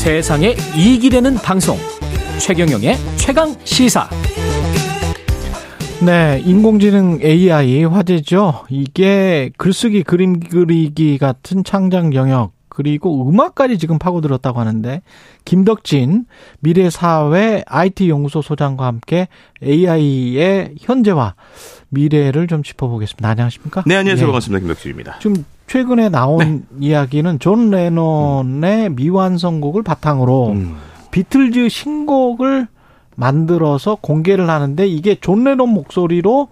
세상에 이익이 되는 방송 최경영의 최강 시사 네, 인공지능 AI 화제죠. 이게 글쓰기, 그림 그리기 같은 창작 영역 그리고 음악까지 지금 파고들었다고 하는데 김덕진 미래사회 IT 연구소 소장과 함께 AI의 현재와 미래를 좀 짚어보겠습니다. 안녕하십니까? 네, 안녕하세요. 네. 반갑습니다. 김덕진입니다. 지금 최근에 나온 네. 이야기는 존 레논의 음. 미완성곡을 바탕으로 음. 비틀즈 신곡을 만들어서 공개를 하는데 이게 존 레논 목소리로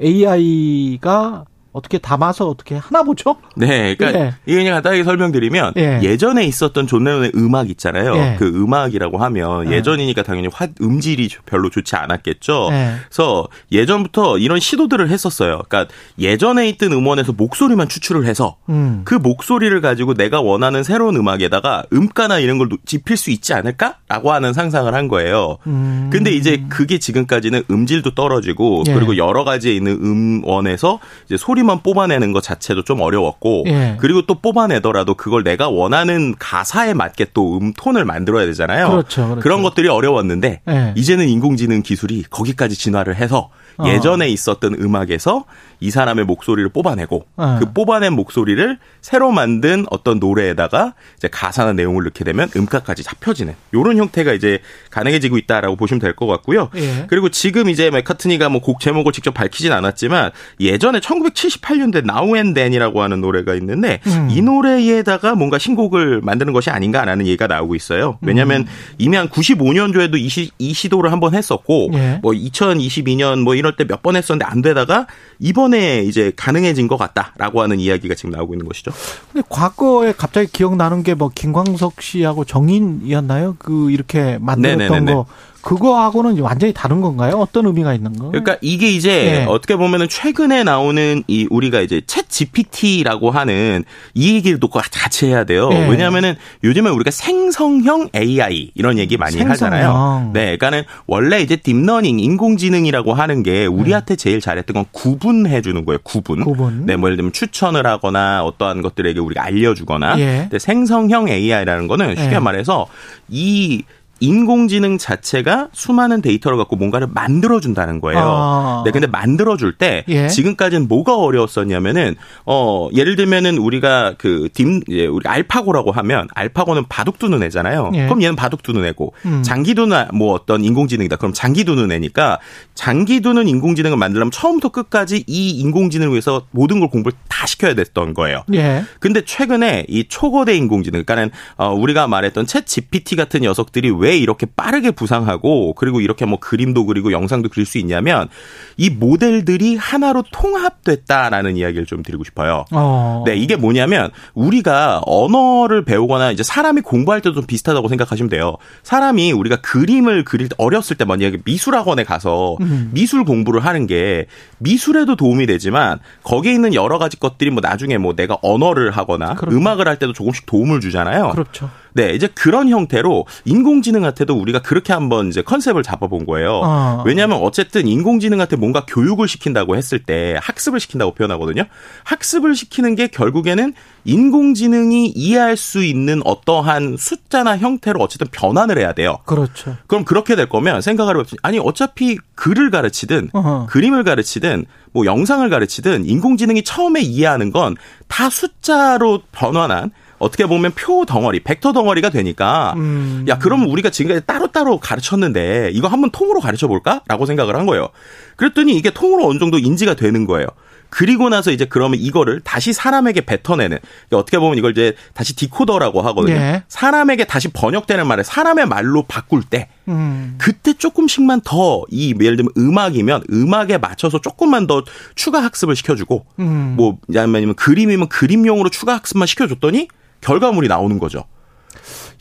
AI가 어떻게 담아서 어떻게 하나 보죠? 네, 그러니까 예. 이게 그냥 간단하게 설명드리면 예. 전에 있었던 존 레논의 음악 있잖아요. 예. 그 음악이라고 하면 예. 예전이니까 당연히 화, 음질이 별로 좋지 않았겠죠. 예. 그래서 예전부터 이런 시도들을 했었어요. 그러니까 예전에 있던 음원에서 목소리만 추출을 해서 음. 그 목소리를 가지고 내가 원하는 새로운 음악에다가 음가나 이런 걸 입힐 수 있지 않을까라고 하는 상상을 한 거예요. 음. 근데 이제 그게 지금까지는 음질도 떨어지고 예. 그리고 여러 가지에 있는 음원에서 이제 소리 소리만 뽑아내는 것 자체도 좀 어려웠고 예. 그리고 또 뽑아내더라도 그걸 내가 원하는 가사에 맞게 또 음톤을 만들어야 되잖아요. 그렇죠, 그렇죠. 그런 것들이 어려웠는데 예. 이제는 인공지능 기술이 거기까지 진화를 해서 어. 예전에 있었던 음악에서 이 사람의 목소리를 뽑아내고 네. 그 뽑아낸 목소리를 새로 만든 어떤 노래에다가 이제 가사나 내용을 넣게 되면 음가까지 잡혀지는 이런 형태가 이제 가능해지고 있다라고 보시면 될 것 같고요. 예. 그리고 지금 이제 맥카트니가 뭐 곡 제목을 직접 밝히진 않았지만 예전에 1978년대 Now and Then이라고 하는 노래가 있는데 음. 이 노래에다가 뭔가 신곡을 만드는 것이 아닌가라는 얘기가 나오고 있어요. 왜냐하면 음. 이미 한 95년도에도 이, 시, 이 시도를 한번 했었고 예. 뭐 2022년 뭐 이럴 때 몇 번 했었는데 안 되다가 이번에 이번에 이제 가능해진 것 같다라고 하는 이야기가 지금 나오고 있는 것이죠. 근데 과거에 갑자기 기억나는 게 뭐 김광석 씨하고 정인이었나요? 그 이렇게 만들었던 네네네네. 거 그거하고는 완전히 다른 건가요? 어떤 의미가 있는 거? 그러니까 이게 이제 네. 어떻게 보면은 최근에 나오는 이 우리가 이제 챗 GPT라고 하는 이 얘기를 또 같이 해야 돼요. 네. 왜냐하면은 요즘에 우리가 생성형 AI 이런 얘기 많이 생성형. 하잖아요. 네, 그러니까는 원래 이제 딥러닝 인공지능이라고 하는 게 우리한테 제일 잘했던 건 구분해 주는 거예요. 구분. 구분. 네, 뭐 예를 들면 추천을 하거나 어떠한 것들에게 우리가 알려주거나. 예. 근데 생성형 AI라는 거는 쉽게 예. 말해서 이 인공지능 자체가 수많은 데이터를 갖고 뭔가를 만들어준다는 거예요. 아. 네, 근데 만들어줄 때 예. 지금까지는 뭐가 어려웠었냐면은 어 예를 들면은 우리가 그딤 예, 우리 알파고라고 하면 알파고는 바둑 두는 애잖아요. 예. 그럼 얘는 바둑 두는 애고 음. 장기 두는 뭐 어떤 인공지능이다. 그럼 장기 두는 애니까 장기 두는 인공지능을 만들려면 처음부터 끝까지 이 인공지능을 위해서 모든 걸 공부를 다 시켜야 됐던 거예요. 예. 근데 최근에 이 초거대 인공지능, 그러니까는 어 우리가 말했던 챗 GPT 같은 녀석들이 왜 이렇게 빠르게 부상하고 그리고 이렇게 뭐 그림도 그리고 영상도 그릴 수 있냐면 이 모델들이 하나로 통합됐다라는 이야기를 좀 드리고 싶어요. 어. 네, 이게 뭐냐면 우리가 언어를 배우거나 이제 사람이 공부할 때도 좀 비슷하다고 생각하시면 돼요. 사람이 우리가 그림을 그릴 때 어렸을 때 만약에 미술학원에 가서 음. 미술 공부를 하는 게 미술에도 도움이 되지만 거기에 있는 여러 가지 것들이 뭐 나중에 뭐 내가 언어를 하거나 그렇죠. 음악을 할 때도 조금씩 도움을 주잖아요. 그렇죠. 네, 이제 그런 형태로 인공지능한테도 우리가 그렇게 한번 이제 컨셉을 잡아본 거예요. 어. 왜냐하면 어쨌든 인공지능한테 뭔가 교육을 시킨다고 했을 때 학습을 시킨다고 표현하거든요. 학습을 시키는 게 결국에는 인공지능이 이해할 수 있는 어떠한 숫자나 형태로 어쨌든 변환을 해야 돼요. 그렇죠. 그럼 그렇게 될 거면 생각을 해보면 아니 어차피 글을 가르치든 어허. 그림을 가르치든 뭐 영상을 가르치든 인공지능이 처음에 이해하는 건 다 숫자로 변환한 어떻게 보면 표 덩어리, 벡터 덩어리가 되니까 음. 야 그럼 우리가 지금까지 따로 따로 가르쳤는데 이거 한번 통으로 가르쳐 볼까라고 생각을 한 거예요. 그랬더니 이게 통으로 어느 정도 인지가 되는 거예요. 그리고 나서 이제 그러면 이거를 다시 사람에게 뱉어내는 그러니까 어떻게 보면 이걸 이제 다시 디코더라고 하거든요. 예. 사람에게 다시 번역되는 말을 사람의 말로 바꿀 때 음. 그때 조금씩만 더 이 예를 들면 음악이면 음악에 맞춰서 조금만 더 추가 학습을 시켜주고 음. 뭐 아니면 그림이면 그림용으로 추가 학습만 시켜줬더니 결과물이 나오는 거죠.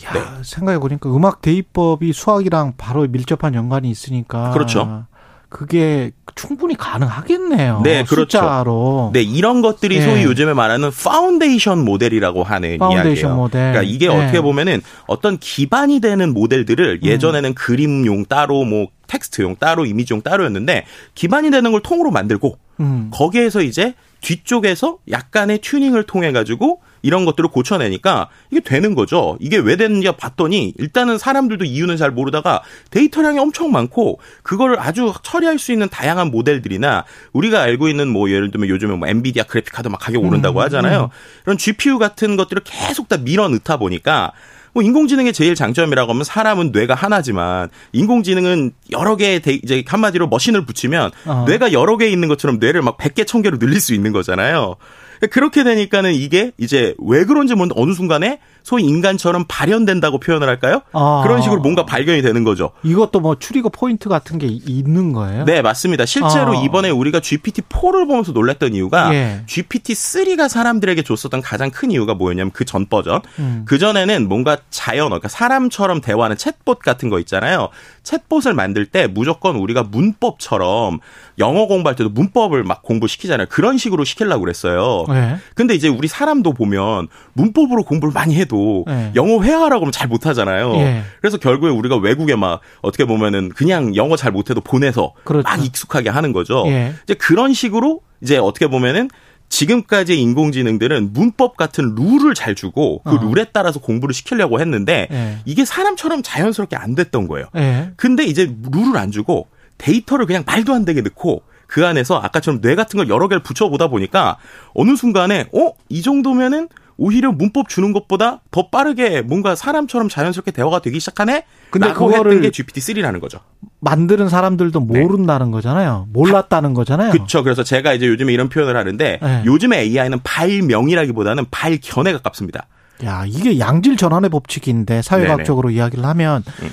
야, 네. 생각해 보니까 음악 대입법이 수학이랑 바로 밀접한 연관이 있으니까 그렇죠. 그게 충분히 가능하겠네요. 네, 그렇죠. 숫자로. 네, 이런 것들이 네. 소위 요즘에 말하는 파운데이션 모델이라고 하는 파운데이션 이야기예요. 모델. 그러니까 이게 네. 어떻게 보면은 어떤 기반이 되는 모델들을 음. 예전에는 음. 그림용 따로 뭐 텍스트용 따로 이미지용 따로였는데 기반이 되는 걸 통으로 만들고 음. 거기에서 이제 뒤쪽에서 약간의 튜닝을 통해 가지고 이런 것들을 고쳐내니까 이게 되는 거죠. 이게 왜 됐느냐 봤더니 일단은 사람들도 이유는 잘 모르다가 데이터량이 엄청 많고 그거를 아주 처리할 수 있는 다양한 모델들이나 우리가 알고 있는 뭐 예를 들면 요즘에 뭐 엔비디아 그래픽 카드 막 가격 오른다고 음, 하잖아요. 음. 이런 GPU 같은 것들을 계속 다 밀어 넣다 보니까 뭐 인공지능의 제일 장점이라고 하면 사람은 뇌가 하나지만 인공지능은 여러 개의 이제 한마디로 머신을 붙이면 어. 뇌가 여러 개 있는 것처럼 뇌를 막 100개, 1000개로 늘릴 수 있는 거잖아요. 그렇게 되니까는 이게 이제 왜 그런지 모르는데 어느 순간에 소위 인간처럼 발현된다고 표현을 할까요? 아. 그런 식으로 뭔가 발견이 되는 거죠. 이것도 뭐 추리거 포인트 같은 게 있는 거예요? 네, 맞습니다. 실제로 아. 이번에 우리가 GPT-4를 보면서 놀랐던 이유가 예. GPT-3가 사람들에게 줬었던 가장 큰 이유가 뭐였냐면 그 전 버전. 음. 그 전에는 뭔가 자연어, 그러니까 사람처럼 대화하는 챗봇 같은 거 있잖아요. 챗봇을 만들 때 무조건 우리가 문법처럼 영어 공부할 때도 문법을 막 공부시키잖아요. 그런 식으로 시키려고 그랬어요. 네. 근데 이제 우리 사람도 보면 문법으로 공부를 많이 해도 네. 영어 회화라고 하면 잘 못하잖아요. 네. 그래서 결국에 우리가 외국에 막 어떻게 보면은 그냥 영어 잘 못해도 보내서 그렇죠. 막 익숙하게 하는 거죠. 예. 이제 그런 식으로 이제 어떻게 보면은 지금까지 인공지능들은 문법 같은 룰을 잘 주고 그 어. 룰에 따라서 공부를 시키려고 했는데 네. 이게 사람처럼 자연스럽게 안 됐던 거예요. 네. 근데 이제 룰을 안 주고 데이터를 그냥 말도 안 되게 넣고 그 안에서 아까처럼 뇌 같은 걸 여러 개를 붙여보다 보니까 어느 순간에 어? 이 정도면은 오히려 문법 주는 것보다 더 빠르게 뭔가 사람처럼 자연스럽게 대화가 되기 시작하네? 근데 그거를 게 GPT-3라는 거죠. 만드는 사람들도 네. 모른다는 네. 거잖아요. 몰랐다는 거잖아요. 그렇죠. 그래서 제가 이제 요즘에 이런 표현을 하는데 네. 요즘에 AI는 발명이라기보다는 발견에 가깝습니다. 야, 이게 양질 전환의 법칙인데 사회학적으로 네네. 이야기를 하면 음.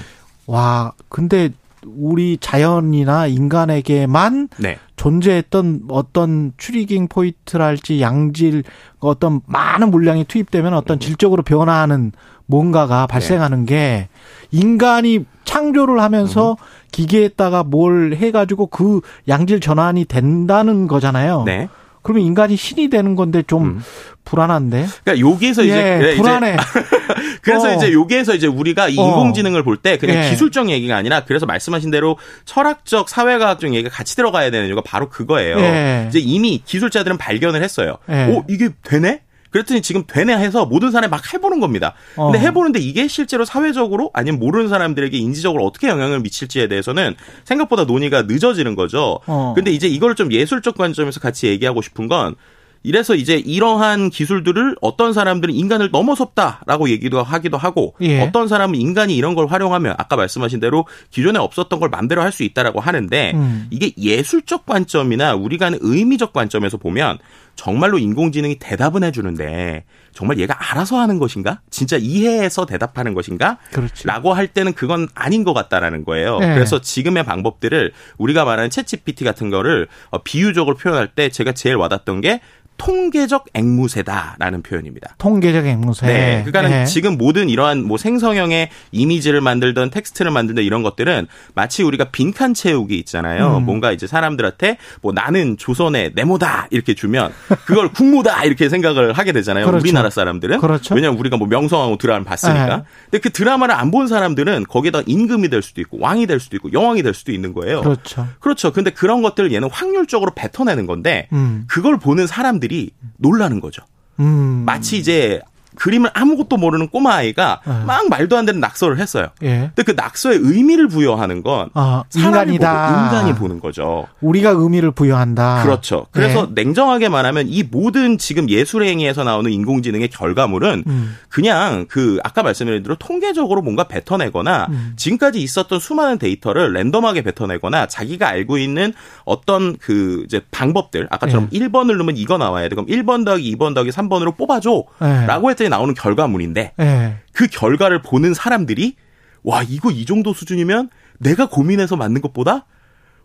와, 근데 우리 자연이나 인간에게만 네. 존재했던 어떤 추리깅 포인트랄지 양질 어떤 많은 물량이 투입되면 어떤 음. 질적으로 변화하는 뭔가가 발생하는 네. 게 인간이 창조를 하면서 음. 기계에다가 뭘 해가지고 그 양질 전환이 된다는 거잖아요. 네. 그러면 인간이 신이 되는 건데 좀 음. 불안한데. 그러니까 여기에서 이제 예, 불안해. 그래서 어. 이제 여기에서 이제 우리가 이 어. 인공지능을 볼 때 그냥 예. 기술적 얘기가 아니라 그래서 말씀하신 대로 철학적 사회과학적 얘기가 같이 들어가야 되는 이유가 바로 그거예요. 예. 이제 이미 기술자들은 발견을 했어요. 예. 오 이게 되네? 그랬더니 지금 되네 해서 모든 사람이 막 해보는 겁니다. 근데 어. 해보는데 이게 실제로 사회적으로 아니면 모르는 사람들에게 인지적으로 어떻게 영향을 미칠지에 대해서는 생각보다 논의가 늦어지는 거죠. 어. 근데 이제 이걸 좀 예술적 관점에서 같이 얘기하고 싶은 건 이래서 이제 이러한 기술들을 어떤 사람들은 인간을 넘어섰다라고 얘기도 하기도 하고 예. 어떤 사람은 인간이 이런 걸 활용하면 아까 말씀하신 대로 기존에 없었던 걸 맘대로 할 수 있다라고 하는데 음. 이게 예술적 관점이나 우리가 하는 의미적 관점에서 보면 정말로 인공지능이 대답은 해주는데 정말 얘가 알아서 하는 것인가? 진짜 이해해서 대답하는 것인가? 그렇죠. 라고 할 때는 그건 아닌 것 같다라는 거예요. 네. 그래서 지금의 방법들을 우리가 말하는 챗 GPT 같은 거를 어, 비유적으로 표현할 때 제가 제일 와닿던 게 통계적 앵무새다라는 표현입니다. 통계적 앵무새. 네. 그러니까는 네. 지금 모든 이러한 뭐 생성형의 이미지를 만들던 텍스트를 만들던 이런 것들은 마치 우리가 빈칸 채우기 있잖아요. 음. 뭔가 이제 사람들한테 뭐 나는 조선의 네모다 이렇게 주면 그걸 국모다 이렇게 생각을 하게 되잖아요. 그렇죠. 우리나라 사람들은. 그렇죠. 왜냐면 우리가 뭐 명성하고 드라마를 봤으니까. 네. 근데 그 드라마를 안 본 사람들은 거기다 임금이 될 수도 있고 왕이 될 수도 있고 여왕이 될 수도 있는 거예요. 그렇죠. 그렇죠. 근데 그런 것들을 얘는 확률적으로 뱉어내는 건데 음. 그걸 보는 사람들이 사람들이 놀라는 거죠. 음. 마치 이제 그림을 아무것도 모르는 꼬마 아이가 네. 막 말도 안 되는 낙서를 했어요. 예. 근데 그 낙서의 의미를 부여하는 건 아, 인간이다. 인간이 보는 거죠. 우리가 의미를 부여한다. 그렇죠. 그래서 예. 냉정하게 말하면 이 모든 지금 예술 행위에서 나오는 인공지능의 결과물은 음. 그냥 그 아까 말씀드린 대로 통계적으로 뭔가 뱉어내거나 음. 지금까지 있었던 수많은 데이터를 랜덤하게 뱉어내거나 자기가 알고 있는 어떤 그 이제 방법들 아까처럼 예. 1번을 넣으면 이거 나와야 돼. 그럼 1번 더하기 2번 더하기 3번으로 뽑아줘 라고 예. 했더니 나오는 결과물인데 네. 그 결과를 보는 사람들이 와 이거 이 정도 수준이면 내가 고민해서 만든 것보다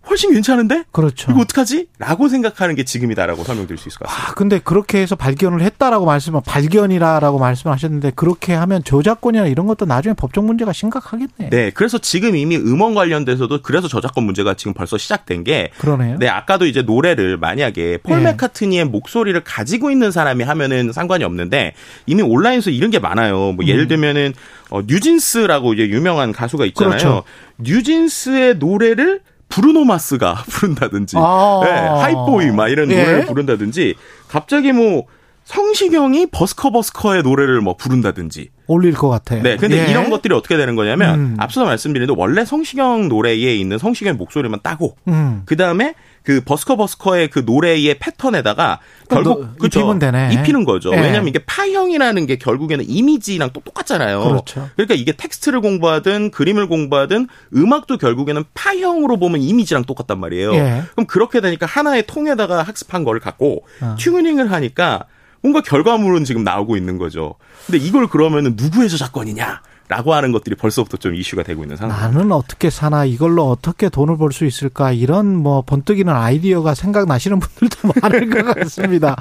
훨씬 괜찮은데? 그렇죠. 이거 어떡하지? 라고 생각하는 게 지금이다라고 설명드릴 수 있을 것 같습니다. 아, 근데 그렇게 해서 발견을 했다라고 말씀을, 발견이라라고 말씀하셨는데, 그렇게 하면 저작권이나 이런 것도 나중에 법적 문제가 심각하겠네. 네. 그래서 지금 이미 음원 관련돼서도 그래서 저작권 문제가 지금 벌써 시작된 게. 그러네요. 네. 아까도 이제 노래를 만약에 폴 네. 맥카트니의 목소리를 가지고 있는 사람이 하면은 상관이 없는데, 이미 온라인에서 이런 게 많아요. 뭐 예를 음. 들면은, 어, 뉴진스라고 이제 유명한 가수가 있잖아요. 그렇죠. 뉴진스의 노래를 브루노 마스가 부른다든지, 아~ 네, Hype Boy 막 이런 예? 노래를 부른다든지, 갑자기 뭐 성시경이 버스커 버스커의 노래를 뭐 부른다든지 올릴 것 같아요. 네, 근데 예. 이런 것들이 어떻게 되는 거냐면 음. 앞서도 말씀드린 원래 성시경 노래에 있는 성시경의 목소리만 따고 음. 그 다음에 그 버스커 버스커의 그 노래의 패턴에다가 결국 그쵸, 입히면 되네. 입히는 거죠. 예. 왜냐하면 이게 파형이라는 게 결국에는 이미지랑 또 똑같잖아요. 그렇죠. 그러니까 이게 텍스트를 공부하든 그림을 공부하든 음악도 결국에는 파형으로 보면 이미지랑 똑같단 말이에요. 예. 그럼 그렇게 되니까 하나의 통에다가 학습한 거를 갖고 어. 튜닝을 하니까 뭔가 결과물은 지금 나오고 있는 거죠. 근데 이걸 그러면은 누구의 저작권이냐? 라고 하는 것들이 벌써부터 좀 이슈가 되고 있는 상황. 나는 어떻게 사나 이걸로 어떻게 돈을 벌 수 있을까 이런 뭐 번뜩이는 아이디어가 생각나시는 분들도 많을 것 같습니다.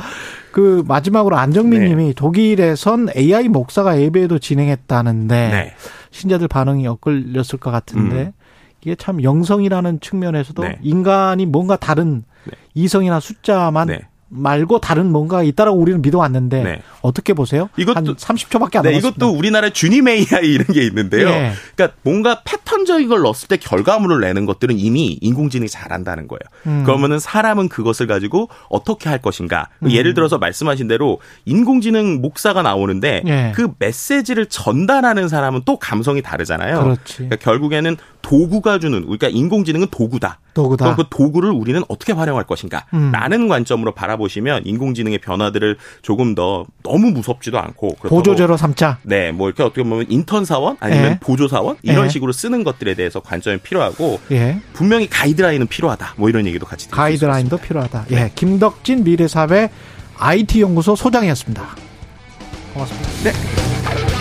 그 마지막으로 안정민 네. 님이 독일에선 AI 목사가 예배도 진행했다는데 네. 신자들 반응이 엇갈렸을 것 같은데 음. 이게 참 영성이라는 측면에서도 네. 인간이 뭔가 다른 네. 이성이나 숫자만 네. 말고 다른 뭔가 있다라고 우리는 믿어왔는데 네. 어떻게 보세요? 이것도 한 30초밖에 안 네, 남았습니다. 이것도 우리나라 주님 AI 이런 게 있는데요. 예. 그러니까 뭔가 패턴적인 걸 넣었을 때 결과물을 내는 것들은 이미 인공지능이 잘한다는 거예요. 음. 그러면은 사람은 그것을 가지고 어떻게 할 것인가? 음. 예를 들어서 말씀하신 대로 인공지능 목사가 나오는데 예. 그 메시지를 전달하는 사람은 또 감성이 다르잖아요. 그러니까 결국에는 도구가 주는 그러니까 인공지능은 도구다. 도구다. 그럼 그 도구를 우리는 어떻게 활용할 것인가? 음. 라는 관점으로 바라보시면 인공지능의 변화들을 조금 더 너무 무섭지도 않고 보조제로 삼자. 네, 뭐 이렇게 어떻게 보면 인턴 사원 아니면 예. 보조 사원 이런 예. 식으로 쓰는 것들에 대해서 관점이 필요하고 예. 분명히 가이드라인은 필요하다. 뭐 이런 얘기도 같이 가이드라인도 필요하다. 예, 네. 김덕진 미래사회 IT 연구소 소장이었습니다. 고맙습니다. 네.